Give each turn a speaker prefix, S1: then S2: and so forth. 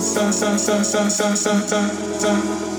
S1: Sa sa sa sa sa
S2: Thank you.